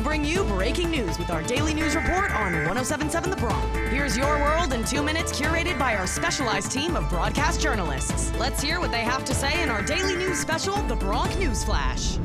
bring you breaking news with our daily news report on 1077 The Bronc. Here's your world in two minutes, curated by our specialized team of broadcast journalists. Let's hear what they have to say in our daily news special, The Bronc News Flash.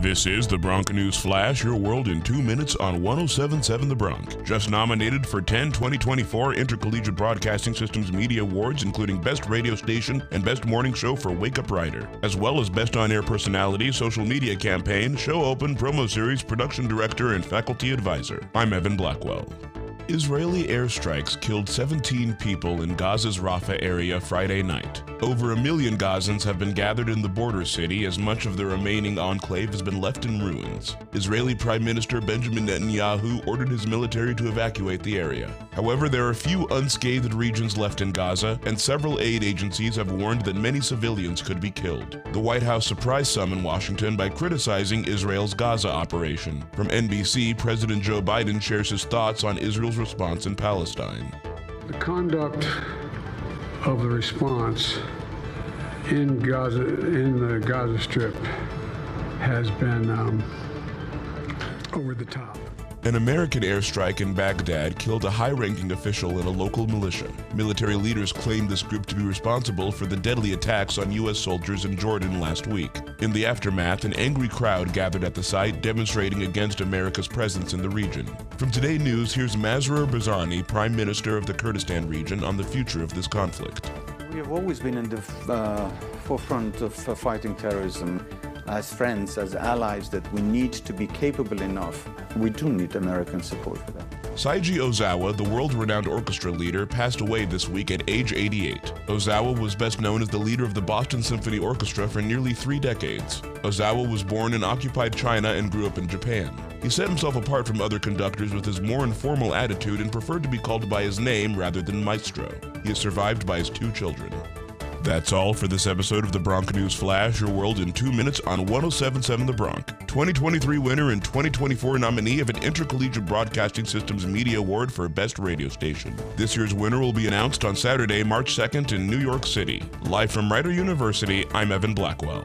This is the Bronc News Flash, your world in two minutes on 1077 The Bronc. Just nominated for 10 2024 Intercollegiate Broadcasting Systems Media Awards, including Best Radio Station and Best Morning Show for Wake Up Rider, as well as Best On Air Personality, Social Media Campaign, Show Open, Promo Series, Production Director, and Faculty Advisor. I'm Evan Blackwell. Israeli airstrikes killed 17 people in Gaza's Rafah area Friday night. Over a million Gazans have been gathered in the border city as much of the remaining enclave has been left in ruins. Israeli Prime Minister Benjamin Netanyahu ordered his military to evacuate the area. However, there are few unscathed regions left in Gaza, and several aid agencies have warned that many civilians could be killed. The White House surprised some in Washington by criticizing Israel's Gaza operation. From NBC, President Joe Biden shares his thoughts on Israel's response in Palestine. The conduct of the response in Gaza, in the Gaza Strip, has been um, over the top. An American airstrike in Baghdad killed a high ranking official in a local militia. Military leaders claimed this group to be responsible for the deadly attacks on U.S. soldiers in Jordan last week. In the aftermath, an angry crowd gathered at the site demonstrating against America's presence in the region. From Today News, here's Masroor Barzani, Prime Minister of the Kurdistan region, on the future of this conflict. We have always been in the uh, forefront of uh, fighting terrorism as friends, as allies, that we need to be capable enough. We do need American support for that. Seiji Ozawa, the world renowned orchestra leader, passed away this week at age 88. Ozawa was best known as the leader of the Boston Symphony Orchestra for nearly three decades. Ozawa was born in occupied China and grew up in Japan. He set himself apart from other conductors with his more informal attitude and preferred to be called by his name rather than maestro. He is survived by his two children. That's all for this episode of the Bronc News Flash, your world in two minutes on 1077 The Bronc. 2023 winner and 2024 nominee of an Intercollegiate Broadcasting Systems Media Award for Best Radio Station. This year's winner will be announced on Saturday, March 2nd in New York City. Live from Rider University, I'm Evan Blackwell.